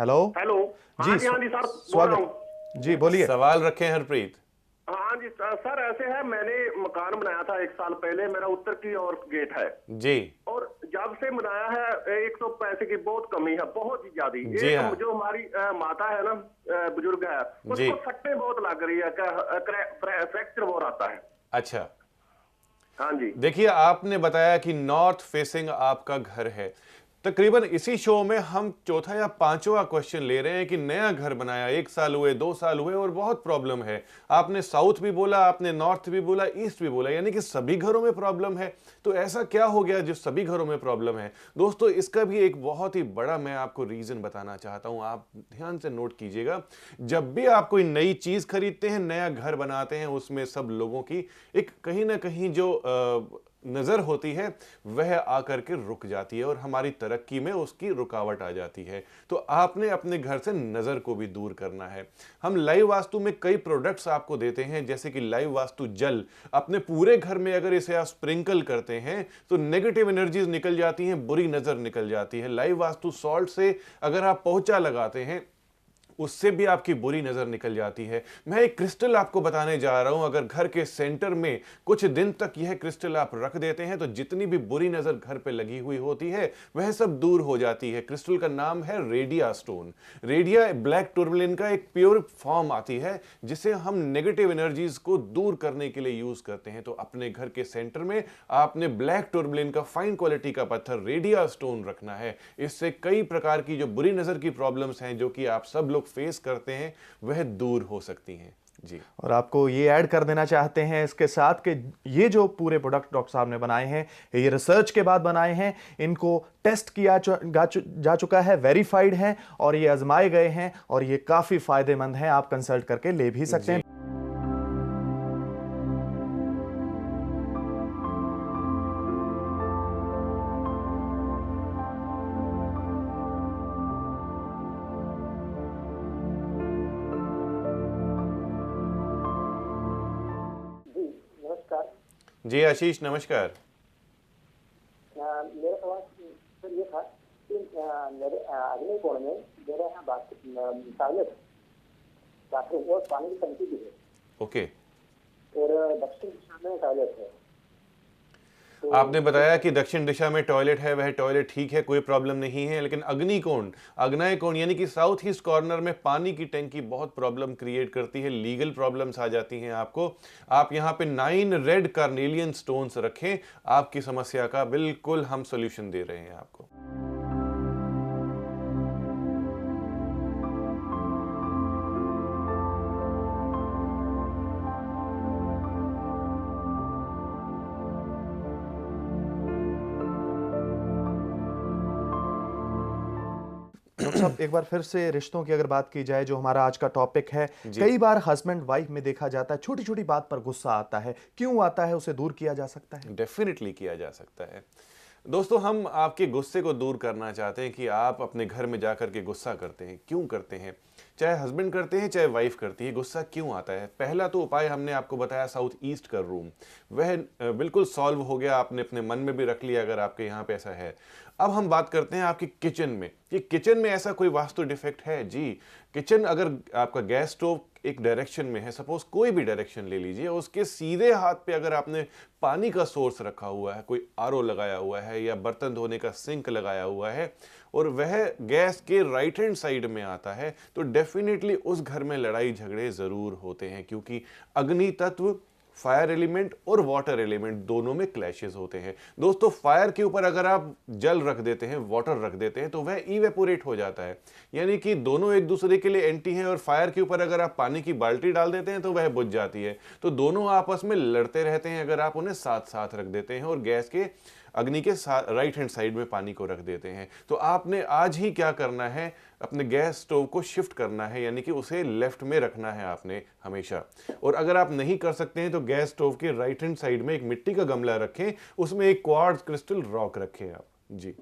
Hello hello जी हाँ जी हाँ sir स्वागत जी बोलिए। सवाल रखे हरप्रीत। हाँ जी सर ऐसे है मैंने मकान बनाया था एक साल पहले मेरा उत्तर की ओर गेट है। जी। और जब से बनाया है एक तो पैसे की बहुत कमी है बहुत ही ज़्यादा। जी हाँ। जो हमारी माता है ना बुज़ुर्ग है उसको सट्टे बहुत लग रही है फ्रैक्चर बहुत आता है। अच्छा। हाँ जी। देखिए आपने बताया कि नॉर्थ फेसिंग आपका घर है। तकरीबन इसी शो में हम चौथा या पांचवा क्वेश्चन ले रहे हैं कि नया घर बनाया एक साल हुए दो साल हुए और बहुत प्रॉब्लम है। आपने साउथ भी बोला आपने नॉर्थ भी बोला ईस्ट भी बोला यानी कि सभी घरों में प्रॉब्लम है। तो ऐसा क्या हो गया जो सभी घरों में प्रॉब्लम है? दोस्तों इसका भी एक बहुत ही बड़ा मैं आपको रीजन बताना चाहता हूँ। आप ध्यान से नोट कीजिएगा। जब भी आप कोई नई चीज़ खरीदते हैं नया घर बनाते हैं उसमें सब लोगों की एक कहीं ना कहीं जो अ, नज़र होती है, वह आकर के रुक जाती है और हमारी तरक्की में उसकी रुकावट आ जाती है। तो आपने अपने घर से नज़र को भी दूर करना है। हम लाइव वास्तु में कई प्रोडक्ट्स आपको देते हैं, जैसे कि लाइव वास्तु जल। अपने पूरे घर में अगर इसे आप स्प्रिंकल करते हैं तो नेगेटिव एनर्जीज निकल जाती हैं, बुरी नज़र निकल जाती है। लाइव वास्तु सॉल्ट से अगर आप पोंछा लगाते हैं उससे भी आपकी बुरी नज़र निकल जाती है। मैं एक क्रिस्टल आपको बताने जा रहा हूँ, अगर घर के सेंटर में कुछ दिन तक यह क्रिस्टल आप रख देते हैं तो जितनी भी बुरी नज़र घर पर लगी हुई होती है, वह सब दूर हो जाती है। क्रिस्टल का नाम है रेडिया स्टोन। रेडिया ब्लैक टूरबलिन का एक प्योर फॉर्म आती है, जिसे हम नेगेटिव एनर्जीज को दूर करने के लिए यूज़ करते हैं। तो अपने घर के सेंटर में आपने ब्लैक टूरबलिन का फाइन क्वालिटी का पत्थर रेडिया स्टोन रखना है। इससे कई प्रकार की जो बुरी नज़र की प्रॉब्लम्स हैं, जो कि आप सब लोग फेस करते हैं वह दूर हो सकती हैं। जी। और आपको ये ऐड कर देना चाहते हैं इसके साथ कि ये जो पूरे प्रोडक्ट डॉक्टर साहब ने बनाए हैं ये रिसर्च के बाद बनाए हैं इनको टेस्ट किया जा चुका है वेरीफाइड हैं और ये आजमाए गए हैं और ये काफ़ी फ़ायदेमंद हैं आप कंसल्ट करके ले भी सकते हैं। जी आशीष नमस्कार। मेरा सवाल सर ये था कि मेरे अगले कोण में मेरे यहाँ टॉयलेट बाथरूम और पानी की टंकी भी है। ओके। और दक्षिण दिशा में टॉयलेट है। आपने बताया कि दक्षिण दिशा में टॉयलेट है, वह टॉयलेट ठीक है, कोई प्रॉब्लम नहीं है, लेकिन अग्निकोण अग्नय कोण यानी कि साउथ ईस्ट कॉर्नर में पानी की टैंकी बहुत प्रॉब्लम क्रिएट करती है, लीगल प्रॉब्लम्स आ जाती हैं आपको। आप यहाँ पे नाइन रेड कार्नेलियन स्टोन्स रखें, आपकी समस्या का बिल्कुल हम सोल्यूशन दे रहे हैं आपको। साहब एक बार फिर से रिश्तों की अगर बात की जाए जो हमारा आज का टॉपिक है कई बार हस्बैंड वाइफ में देखा जाता है छोटी छोटी बात पर गुस्सा आता है। क्यों आता है उसे दूर किया जा सकता है? डेफिनेटली किया जा सकता है। दोस्तों हम आपके गुस्से को दूर करना चाहते हैं कि आप अपने घर में जाकर के गुस्सा करते हैं। क्यों करते हैं? चाहे हस्बैंड करते हैं, चाहे वाइफ करती है गुस्सा क्यों आता है? पहला तो उपाय हमने आपको बताया साउथ ईस्ट का रूम वह बिल्कुल सॉल्व हो गया, आपने अपने मन में भी रख लिया, अगर आपके यहाँ पे ऐसा है। अब हम बात करते हैं आपकी किचन में। कि किचन में ऐसा कोई वास्तु डिफेक्ट है? जी किचन अगर आपका गैस स्टोव एक डायरेक्शन में है सपोज़ कोई भी डायरेक्शन ले लीजिए, उसके सीधे हाथ पे अगर आपने पानी का सोर्स रखा हुआ है, कोई आरओ लगाया हुआ है, या बर्तन धोने का सिंक लगाया हुआ है, और वह गैस के राइट हैंड साइड में आता है तो डेफिनेटली उस घर में लड़ाई झगड़े ज़रूर होते हैं क्योंकि अग्नि तत्व फायर एलिमेंट और वाटर एलिमेंट दोनों में क्लैशेस होते हैं। दोस्तों फायर के ऊपर अगर आप जल रख देते हैं वाटर रख देते हैं तो वह इवेपोरेट हो जाता है। यानी कि दोनों एक दूसरे के लिए एंटी हैं और फायर के ऊपर अगर आप पानी की बाल्टी डाल देते हैं तो वह बुझ जाती है। तो दोनों आपस में लड़ते रहते हैं, अगर आप उन्हें साथ साथ रख देते हैं और गैस के अग्नि के राइट हैंड साइड में पानी को रख देते हैं। तो आपने आज ही क्या करना है? अपने गैस स्टोव को शिफ्ट करना है, यानी कि उसे लेफ़्ट में रखना है आपने हमेशा। और अगर आप नहीं कर सकते हैं तो गैस स्टोव के राइट हैंड साइड में एक मिट्टी का गमला रखें, उसमें एक क्वार्ट्ज क्रिस्टल रॉक रखें आप। जी।